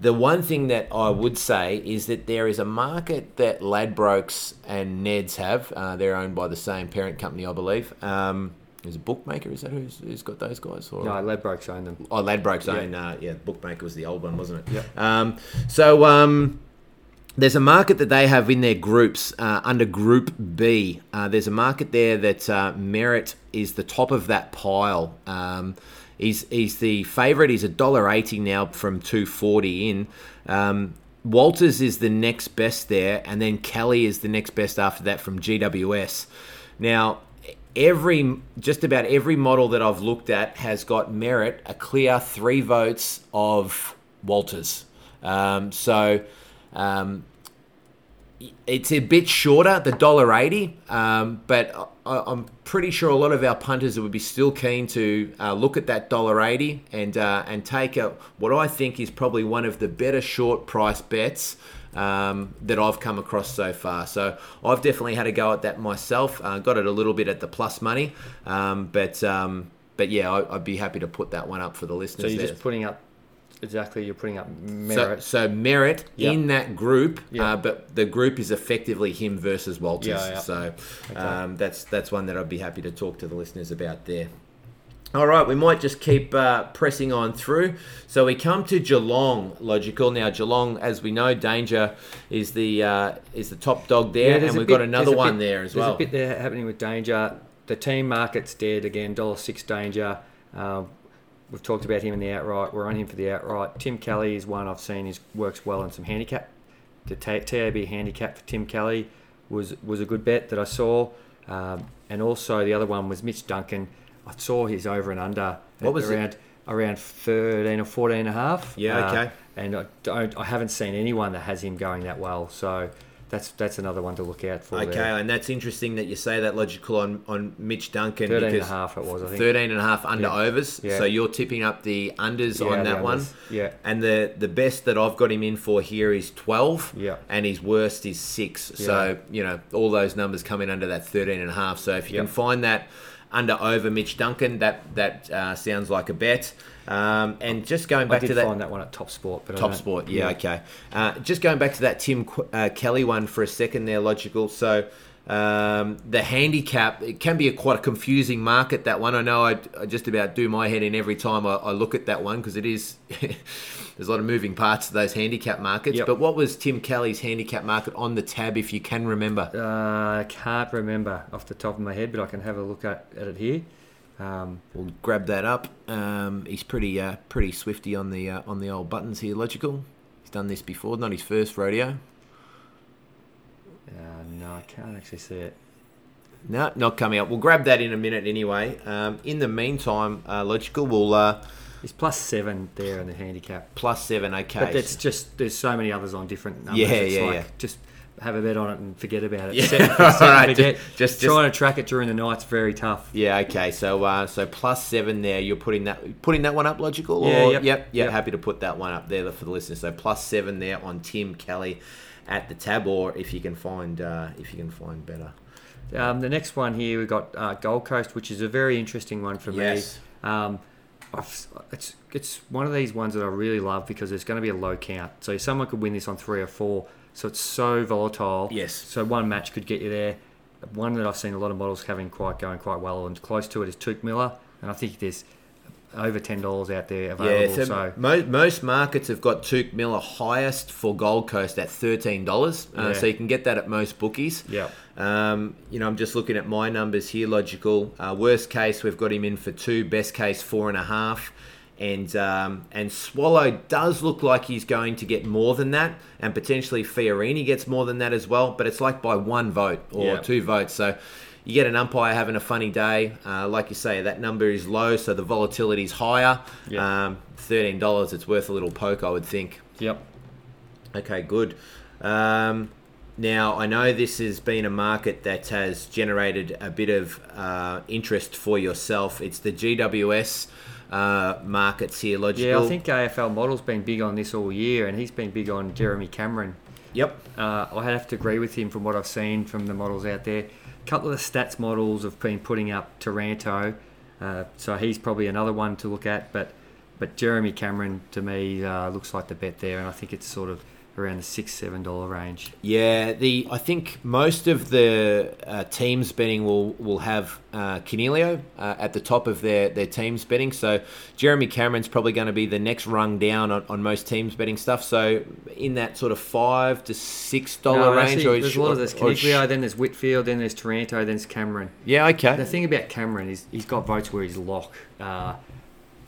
the one thing that I would say is that there is a market that Ladbrokes and Neds have. Uh, they're owned by the same parent company, I believe. Um, is a bookmaker? Is that who's, who's got those guys? Or? No, Ladbrokes own them. Oh, Ladbrokes Yeah. own. Uh, yeah, Bookmaker was the old one, wasn't it? Yep. Um, so um, there's a market that they have in their groups uh, under Group B. Uh, there's a market there that uh, Merrett is the top of that pile. Um, he's he's the favourite. He's a dollar eighty now from two forty in. Um, Walters is the next best there, and then Kelly is the next best after that from GWS. Now, every just about every model that I've looked at has got Merrett a clear three votes of Walters. Um, so, um, it's a bit shorter, the dollar eighty, um, but I, I'm pretty sure a lot of our punters would be still keen to uh, look at that dollar eighty and uh, and take a, what I think is probably one of the better short price bets. Um, that I've come across so far. So I've definitely had a go at that myself. Uh, got it a little bit at the plus money, um, but um, but yeah, I, I'd be happy to put that one up for the listeners. So you're there. just putting up exactly. You're putting up Merrett. so Merrett Yep. in that group, Yep. uh, but the group is effectively him versus Walters. Yeah, yeah. So um, that's that's one that I'd be happy to talk to the listeners about there. All right, we might just keep uh, pressing on through. So we come to Geelong, logical. Now Geelong, as we know, Danger is the uh, is the top dog there, there's and we've bit- got another one bit- there as there's well. a bit there happening with Danger. The team market's dead again. Dollar six Danger. Uh, we've talked about him in the outright. We're on him for the outright. Tim Kelly is one I've seen. Is works well in some handicap. The TAB handicap for Tim Kelly was was a good bet that I saw. Um, and also the other one was Mitch Duncan. I saw his over and under. What at was it? around around thirteen or fourteen and a half. Yeah, Uh, okay. and I don't. I haven't seen anyone that has him going that well. So that's that's another one to look out for. Okay, there. and that's interesting that you say that logical on, on Mitch Duncan 13 and a half it was, I think. 13 and a half under Yeah. overs. Yeah. So you're tipping up the unders Yeah, on that one. Yeah. And the the best that I've got him in for here is 12. Yeah. And his worst is 6. So, you know, all those numbers come in under that 13 and a half. So if you can find that under over Mitch Duncan, that that uh, sounds like a bet. Um, and just going I back to that find that one at Top Sport, but Top Sport, yeah, okay. Uh, just going back to that Tim Qu- uh, Kelly one for a second there, logical. So um, the handicap, it can be a quite a confusing market, that one. I know I, I just about do my head in every time I, I look at that one because it is, there's a lot of moving parts to those handicap markets. Yep. But what was Tim Kelly's handicap market on the tab, if you can remember? Uh, I can't remember off the top of my head, but I can have a look at, at it here. Um, We'll grab that up. Um, he's pretty uh, pretty swifty on the uh, on the old buttons here, logical. He's done this before, not his first rodeo. uh, no, I can't actually see it. No, not coming up. We'll grab that in a minute anyway. Um, in the meantime, uh, logical will uh, It's plus seven there in the handicap. plus seven. Okay, But it's just there's so many others on different numbers. Yeah, it's yeah, like, yeah. Just have a bet on it and forget about it. Yeah, Set, set all right, forget. just- just- trying to track it during the night's very tough. yeah. Okay, so uh, so plus seven there. You're putting that putting that one up, logical. Yeah, Or, yep, yep, yep. Happy to put that one up there for the listeners. So plus seven there on Tim Kelly at the tab, or if you can find uh, if you can find better. Um, the next one here we've got uh, Gold Coast, which is a very interesting one for Yes. me. Um, I've, it's it's one of these ones that I really love because there's going to be a low count, so someone could win this on three or four. So it's so volatile. Yes. So one match could get you there. One that I've seen a lot of models having quite going quite well and close to it is Touk Miller, and I think there's over ten dollars out there Yeah, available. so, so mo- most markets have got Touk Miller highest for Gold Coast at thirteen dollars, uh, Yeah. so you can get that at most bookies. yeah, Um, you know, I'm just looking at my numbers here. Logical. Uh, worst case, we've got him in for two. Best case, four and a half. And um, and Swallow does look like he's going to get more than that, and potentially Fiorini gets more than that as well. But it's like by one vote or Yeah. two votes. So you get an umpire having a funny day. Uh, like you say, that number is low, so the volatility is higher. Um, Thirteen dollars, it's worth a little poke, I would think. yep. Okay, good. Um, now, I know this has been a market that has generated a bit of uh, interest for yourself. It's the GWS uh, markets here, logical. Yeah, I think AFL model's been big on this all year, and he's been big on Jeremy Cameron. Yep. Uh, I have to agree with him from what I've seen from the models out there. A couple of the stats models have been putting up Taranto, uh, so he's probably another one to look at. But but Jeremy Cameron to me uh, looks like the bet there, and I think it's sort of around the six seven dollar range. Yeah, the I think most of the uh, teams betting will will have uh, Coniglio uh, at the top of their, their teams betting. So Jeremy Cameron's probably going to be the next rung down on, on most teams betting stuff. So in that sort of five to six dollar No, range, actually, or there's a lot of there's or- Coniglio, then there's Whitfield, then there's Taranto, then there's Cameron. yeah, okay. The thing about Cameron is he's got votes where he's lock. Uh,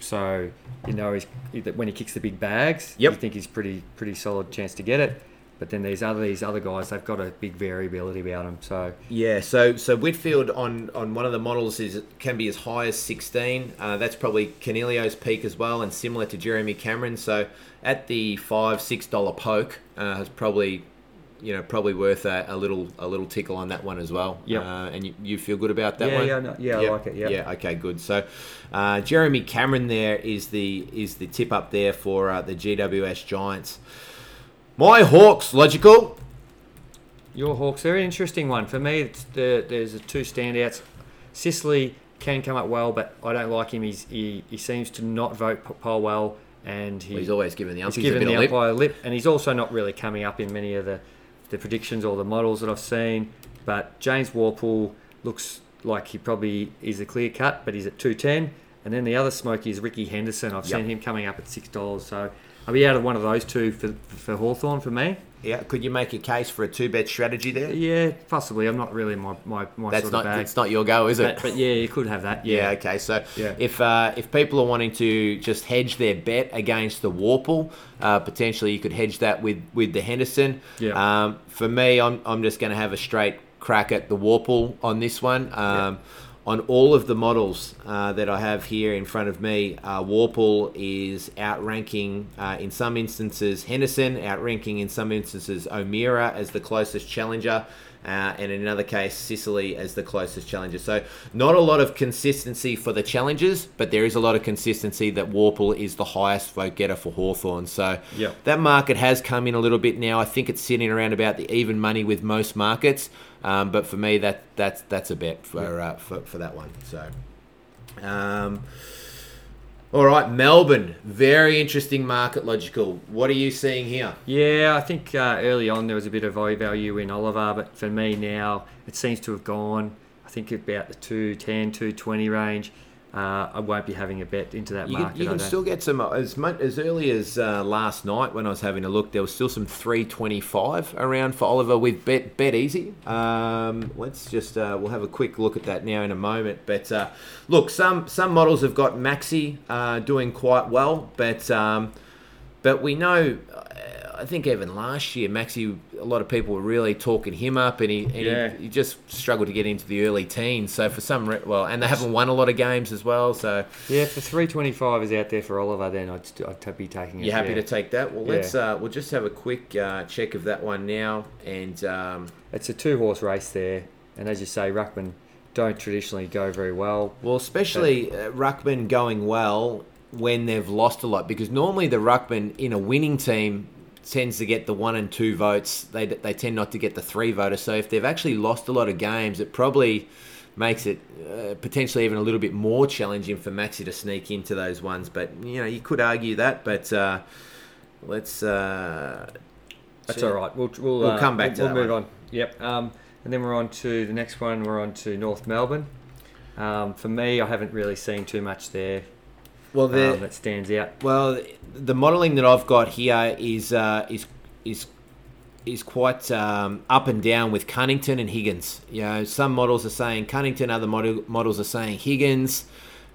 so you know he's, when he kicks the big bags, Yep. you think he's pretty pretty solid chance to get it. But then these other these other guys, they've got a big variability about them. So Yeah, so so Whitfield on on one of the models is can be as high as 16. Uh, that's probably Coniglio's peak as well, and similar to Jeremy Cameron. So at the five six dollar poke uh, has probably you know, probably worth a, a little a little tickle on that one as well. Yep. Uh, and you, you feel good about that Yeah, one? yeah, no- yeah, I like it, yeah. Yeah. Okay. Good. So, uh, Jeremy Cameron there is the is the tip up there for uh, the GWS Giants. My Hawks, logical. Your Hawks, they're an interesting one. For me, it's the, there's the two standouts. Sicily can come up well, but I don't like him. He's, he, he seems to not vote poll well, and he, He's always giving the he's umpies a given the of lip. umpire lip, and he's also not really coming up in many of the, the predictions or the models that I've seen. But James Worpel looks like he probably is a clear cut, but he's at 210. And then the other smoky is Ricky Henderson. I've Yep. seen him coming up at $6. So I'll be out of one of those two for, for Hawthorn for me. Yeah. Could you make a case for a two bet strategy there? Yeah, possibly. I'm not really my, my, my That's sort not of bag. it's not your go, is it? But, but yeah, you could have that. Yeah. Yeah. Okay. So Yeah. if uh, if people are wanting to just hedge their bet against the Worpel, uh, potentially you could hedge that with with the Henderson. Yeah. Um, for me, I'm I'm just going to have a straight crack at the Worpel on this one. Um, On all of the models uh, that I have here in front of me, uh, Worpel is outranking uh, in some instances Henderson, outranking in some instances O'Meara as the closest challenger uh, and in another case Sicily as the closest challenger. So not a lot of consistency for the challengers, but there is a lot of consistency that Worpel is the highest vote getter for Hawthorn. So Yep. that market has come in a little bit now. I think it's sitting around about the even money with most markets, um, but for me that that's that's a bet for uh, for, for that one. So. Um, all right, Melbourne, very interesting market logical. What are you seeing here? Yeah, I think uh, early on there was a bit of value value in Oliver, but for me now it seems to have gone. I think about the 210, 220 range. Uh, I won't be having a bet into that You market. can, you can still get some as much as early as uh, last night when I was having a look. There was still some 325 around for Oliver with bet BetEasy. Um, let's just uh, we'll have a quick look at that now in a moment. But uh, look, some some models have got Maxi uh, doing quite well, but um, but we know. I think even last year, Maxi, a lot of people were really talking him up, and he, and Yeah. he, he just struggled to get into the early teens. So for some, re- well, and they haven't won a lot of games as well. So Yeah, if the 325 is out there for Oliver, then I'd, I'd be taking it. You happy yeah. to take that? Well, let's uh, we'll just have a quick uh, check of that one now, and um, It's a two horse race there, and as you say, Ruckman don't traditionally go very well. well, especially uh, ruckman going well when they've lost a lot, because normally the ruckman in a winning team tends to get the one and two votes. They they tend not to get the three voters. So if they've actually lost a lot of games, it probably makes it uh, potentially even a little bit more challenging for Maxi to sneak into those ones. But you know, you could argue that, but. Uh, Let's uh, That's all right. We'll, we'll, We'll uh, come back to we'll, that we'll move one. on. Yep. Um, and then we're on to the next one. We're on to North Melbourne. Um, for me, I haven't really seen too much there Well, the, um, that stands out. Well, the modelling that I've got here is uh, is is is quite um, up and down with Cunnington and Higgins. You know, some models are saying Cunnington, other model, models are saying Higgins.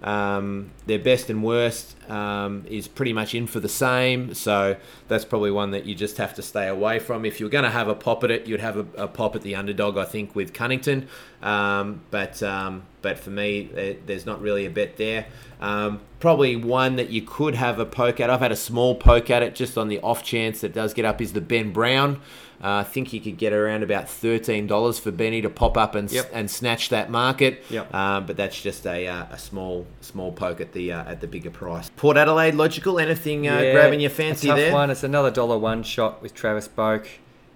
Um, their best and worst um, is pretty much in for the same, so that's probably one that you just have to stay away from. If you're going to have a pop at it, you'd have a, a pop at the underdog, I think, with Cunnington. Um, but um, but for me, there- there's not really a bet there. Um, probably one that you could have a poke at. I've had a small poke at it just on the off chance that it does get up is the Ben Brown. Uh, I think you could get around about thirteen dollars for Benny to pop up and s- Yep. and snatch that market. Yep. Um, but that's just a, uh, a small small poke at the uh, at the bigger price. Port Adelaide logical. Anything uh, Yeah, grabbing your fancy tough there? one. It's another dollar one shot with Travis Boak,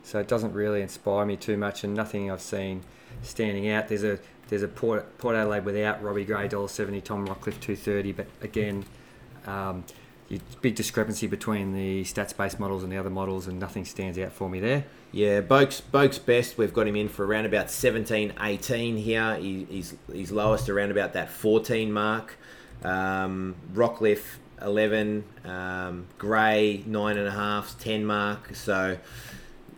so it doesn't really inspire me too much, and nothing I've seen standing out. There's a there's a Port, Port Adelaide without Robbie Gray, dollar seventy, Tom Rockliff two thirty, but again. Um, you- big discrepancy between the stats-based models and the other models, and nothing stands out for me there. Yeah, Boak's Boak's best. We've got him in for around about 17, 18 here. He, he's he's lowest around about that 14 mark. Um, Rockliff 11, um, Gray nine and a half, 10 mark. So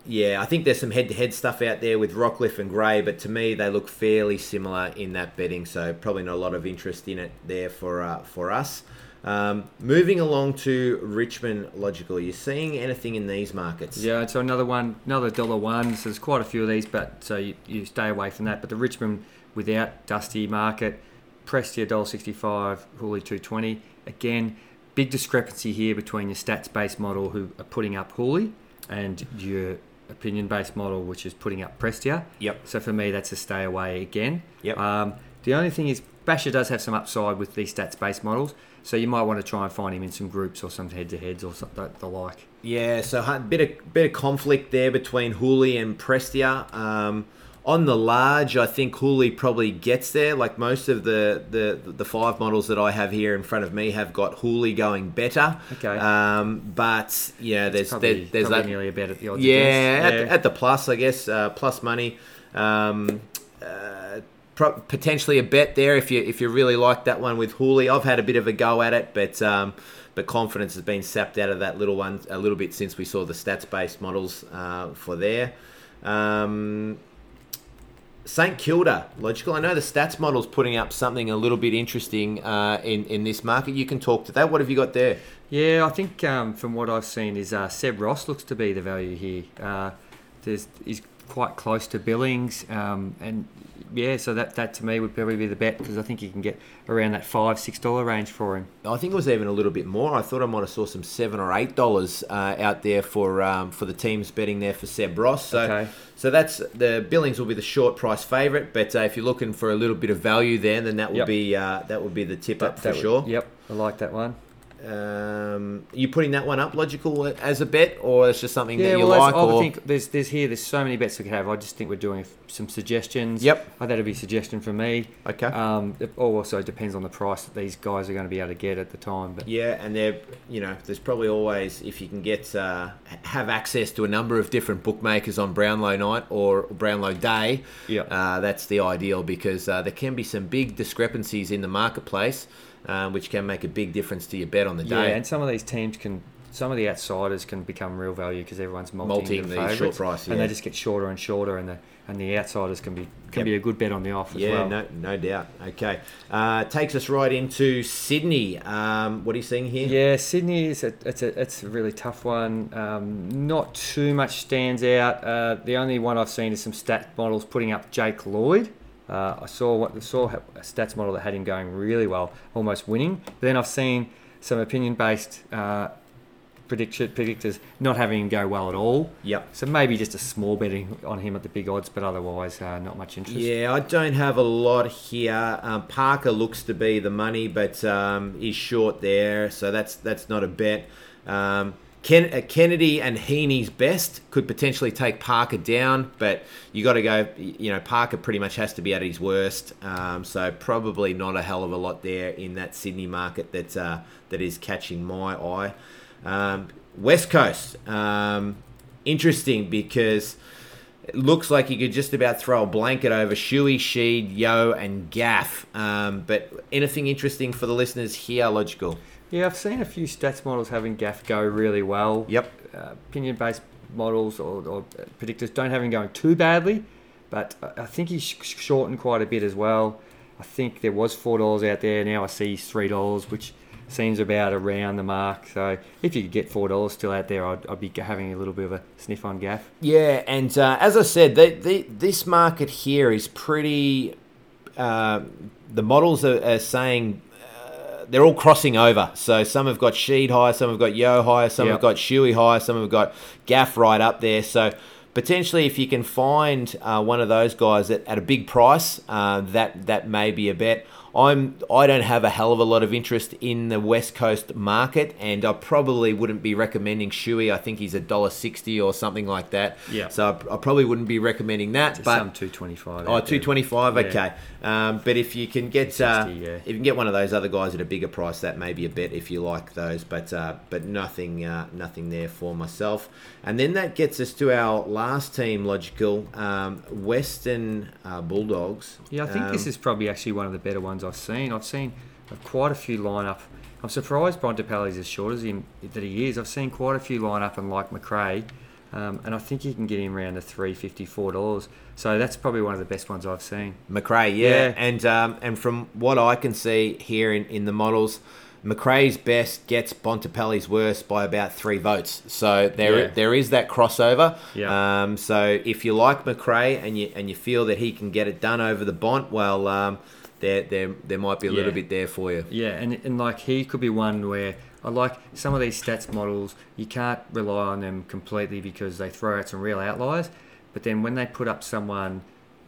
yeah, I think there's some head-to-head stuff out there with Rockliff and Gray, but to me they look fairly similar in that betting. So probably not a lot of interest in it there for uh, for us. Um, moving along to Richmond Logical, you seeing anything in these markets? Yeah, so another one, another dollar one. So there's quite a few of these, but so you, you stay away from that. But the Richmond without Dusty market, Prestia dollar sixty five, Houli two twenty. Again, big discrepancy here between your stats based model who are putting up Houli and your opinion based model, which is putting up Prestia. Yep. So for me, that's a stay away again. Yep. Um, the only thing is, Bachar does have some upside with these stats based models, so you might want to try and find him in some groups or some head to heads or something the like. Yeah, so a bit of bit of conflict there between Houli and Prestia. Um, on the large, I think Houli probably gets there. Like most of the, the the five models that I have here in front of me have got Houli going better. Okay. Um, but yeah, there's Probably, there, there's that. nearly a bet at the odds. Yeah, at, at the plus, I guess, uh, plus money. Um, uh, pro- potentially a bet there if you if you really like that one with Houli. I've had a bit of a go at it, but um, but confidence has been sapped out of that little one a little bit since we saw the stats based models uh, for there. Um, St Kilda, logical. I know the stats model's putting up something a little bit interesting uh, in in this market. You can talk to that. What have you got there? Yeah, I think um, from what I've seen is uh, Seb Ross looks to be the value here. Uh, he's quite close to Billings, um, and yeah, so that, that to me would probably be the bet because I think you can get around that five six dollar range for him. I think it was even a little bit more. I thought I might have saw some seven or eight dollars uh, out there for um, for the teams betting there for Seb Ross. So Okay. so that's the Billings will be the short price favourite. But uh, if you're looking for a little bit of value there, then that would Yep. be uh, that would be the tip up for That would- sure. Yep, I like that one. Um, are you putting that one up logical as a bet, or it's just something Yeah, that you well, like? I think there's there's here there's so many bets we could have. I just think we're doing some suggestions. Yep. Oh, that'd be a suggestion for me. okay. Um, it also depends on the price that these guys are going to be able to get at the time. But Yeah, and they're you know there's probably always if you can get uh, have access to a number of different bookmakers on Brownlow night or Brownlow day. Yeah. uh, that's the ideal because uh, there can be some big discrepancies in the marketplace, um, which can make a big difference to your bet on the day. yeah, and some of these teams can. Some of the outsiders can become real value because everyone's multing, Multing the short price, and they just get shorter and shorter, and the and the outsiders can be can Yep. be a good bet on the off as yeah, well. no, no doubt. Okay, uh, takes us right into Sydney. Um, what are you seeing here? Yeah, Sydney is a, it's a it's a really tough one. Um, not too much stands out. Uh, the only one I've seen is some stat models putting up Jake Lloyd. Uh, I saw what saw a stats model that had him going really well, almost winning. But then I've seen some opinion based uh, prediction predictors not having him go well at all. Yep. So maybe just a small betting on him at the big odds, but otherwise uh, not much interest. Yeah, I don't have a lot here. Um, Parker looks to be the money, but um, he's short there, so that's that's not a bet. Um, Ken, uh, Kennedy and Heeney's best could potentially take Parker down, but you got to go. You know, Parker pretty much has to be at his worst, um, so probably not a hell of a lot there in that Sydney market that uh, that is catching my eye. Um, West Coast, um, interesting because it looks like you could just about throw a blanket over Shuey, Sheed, Yeo, and Gaff. Um, but anything interesting for the listeners here, logical? Yeah, I've seen a few stats models having Gaff go really well. Yep. Uh, opinion based models or, or predictors don't have him going too badly, but I think he's shortened quite a bit as well. I think there was four dollars out there. Now I see three dollars, which seems about around the mark. So if you could get four dollars still out there, I'd, I'd be having a little bit of a sniff on Gaff. Yeah, and uh, as I said, the, the, this market here is pretty. Uh, the models are, are saying they're all crossing over. So some have got Sheed high, some have got Yeo high, some have got Shuey high, some have got Gaff right up there. So potentially, if you can find uh, one of those guys at, at a big price, uh, that that may be a bet. I'm I don't have a hell of a lot of interest in the West Coast market, and I probably wouldn't be recommending Shuey. I think he's a dollar sixty or something like that. Yeah. So I, I probably wouldn't be recommending that. But some two twenty five. Oh, 225, Yeah. okay. Um, but if you can get uh, yeah. if you can get one of those other guys at a bigger price, that may be a bet if you like those. But uh, but nothing uh, nothing there for myself. And then that gets us to our last team, logical um, Western uh, Bulldogs. Yeah, I think this Um, is probably actually one of the better ones I've seen. I've seen quite a few line up. I'm surprised Bontempelli's as short as him that he is. I've seen quite a few line up and like McRae, um, and I think you can get him around the three fifty four dollars. So that's probably one of the best ones I've seen. McRae, yeah, Yeah. and um, and from what I can see here in, in the models, McRae's best gets Bontempelli's worst by about three votes. So there Yeah. there is that crossover. Yeah. Um, so if you like McRae and you and you feel that he can get it done over the Bont, well, um, there there there might be a little bit there for you. Yeah, and, and like he could be one where I like some of these stats models, you can't rely on them completely because they throw out some real outliers. But then when they put up someone,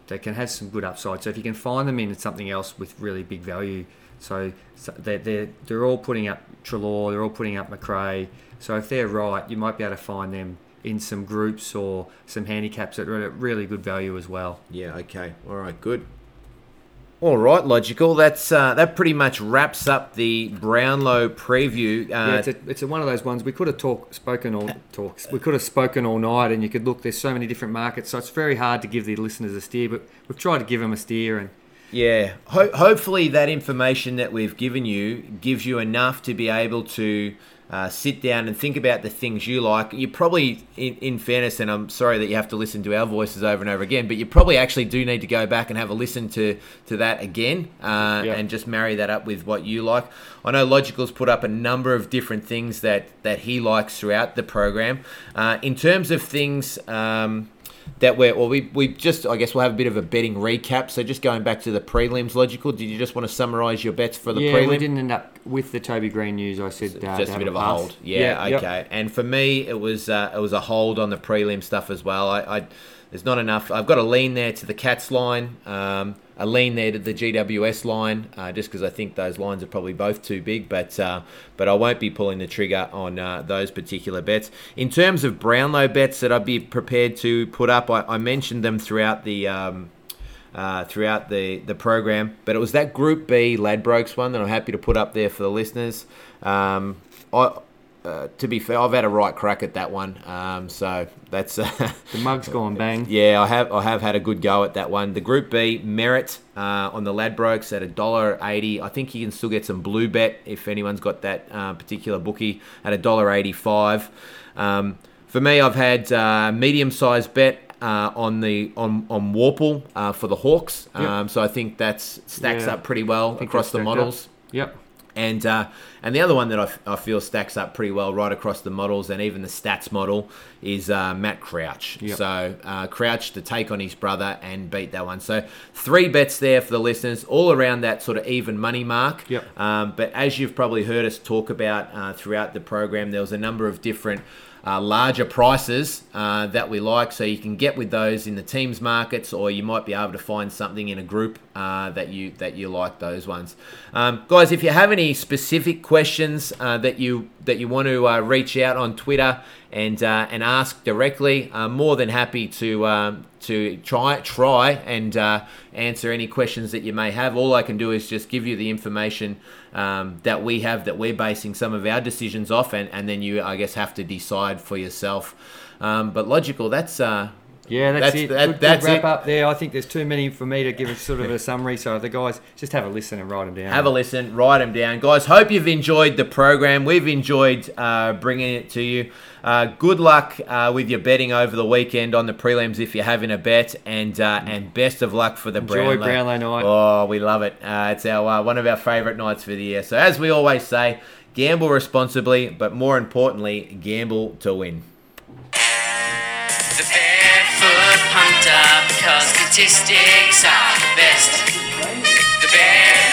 they can have some good upside. So if you can find them in something else with really big value, so, so they're, they're, they're all putting up Treloar, they're all putting up McRae. So if they're right, you might be able to find them in some groups or some handicaps that are at really good value as well. Yeah. Okay. All right. Good. All right, logical. That's uh, that pretty much wraps up the Brownlow preview. Uh, Yeah, it's, a, it's a one of those ones we could have talk, spoken all talks. We could have spoken all night, and you could look. There's so many different markets, so it's very hard to give the listeners a steer. But we've tried to give them a steer, and Yeah, Ho- hopefully that information that we've given you gives you enough to be able to uh, sit down and think about the things you like. You probably, in, in fairness, and I'm sorry that you have to listen to our voices over and over again, but you probably actually do need to go back and have a listen to to that again uh, Yeah. and just marry that up with what you like. I know Logical's put up a number of different things that that he likes throughout the program. Uh, in terms of things. Um, that we're well we, we just I guess we'll have a bit of a betting recap. So just going back to the prelims, logical. Did you just want to summarise your bets for the yeah, prelim? we didn't end up with the Toby Greene news. I said uh, just a bit have of a pass. hold. Yeah, yep. okay. And for me, it was uh, it was a hold on the prelim stuff as well. I, I there's not enough. I've got a lean there to the Cats line, um, a lean there to the GWS line, uh, just because I think those lines are probably both too big. But uh, but I won't be pulling the trigger on uh, those particular bets. In terms of Brownlow bets that I'd be prepared to put up, I, I mentioned them throughout the. Um, uh, throughout the, the program. But it was that Group B Ladbrokes one that I'm happy to put up there for the listeners. Um, I, uh, to be fair, I've had a right crack at that one. Um, so that's uh, The mug's gone bang. yeah, I have I have had a good go at that one. The Group B Merrett uh, on the Ladbrokes at a dollar eighty. I think you can still get some BlueBet if anyone's got that uh, particular bookie at a dollar eighty five. Um, for me, I've had uh, medium sized bet. Uh, on the on on Worpel uh, for the Hawks, Yep. um, so I think that's stacks Yeah. up pretty well across the models. up. Yep. And uh, and the other one that I, f- I feel stacks up pretty well right across the models and even the stats model is uh, Matt Crouch. Yep. So uh, Crouch to take on his brother and beat that one. So three bets there for the listeners, all around that sort of even money mark. Yep. Um, but as you've probably heard us talk about uh, throughout the program, there was a number of different uh, larger prices uh, that we like. So you can get with those in the teams markets, or you might be able to find something in a group uh, that you that you like those ones. Um, guys, if you have any specific questions uh, that you that you want to uh, reach out on Twitter and uh, and ask directly, I'm more than happy to um, to try try and answer any questions that you may have. All I can do is just give you the information um, that we have that we're basing some of our decisions off, and, and then you I guess have to decide for yourself. Um, but logical, that's uh, Yeah, that's, That's- it. that- good, that's good wrap it. up there. I think there's too many for me to give a sort of a summary. So the guys just have a listen and write them down. Have a listen, write them down, guys. Hope you've enjoyed the program. We've enjoyed uh, bringing it to you. Uh, good luck uh, with your betting over the weekend on the prelims if you're having a bet, and uh, and best of luck for the Enjoy Brownlow. Brownlow night. Oh, we love it. Uh, it's our uh, one of our favourite nights for the year. So as we always say, gamble responsibly, but more importantly, gamble to win. Barefoot punter, because statistics are the best. The barefoot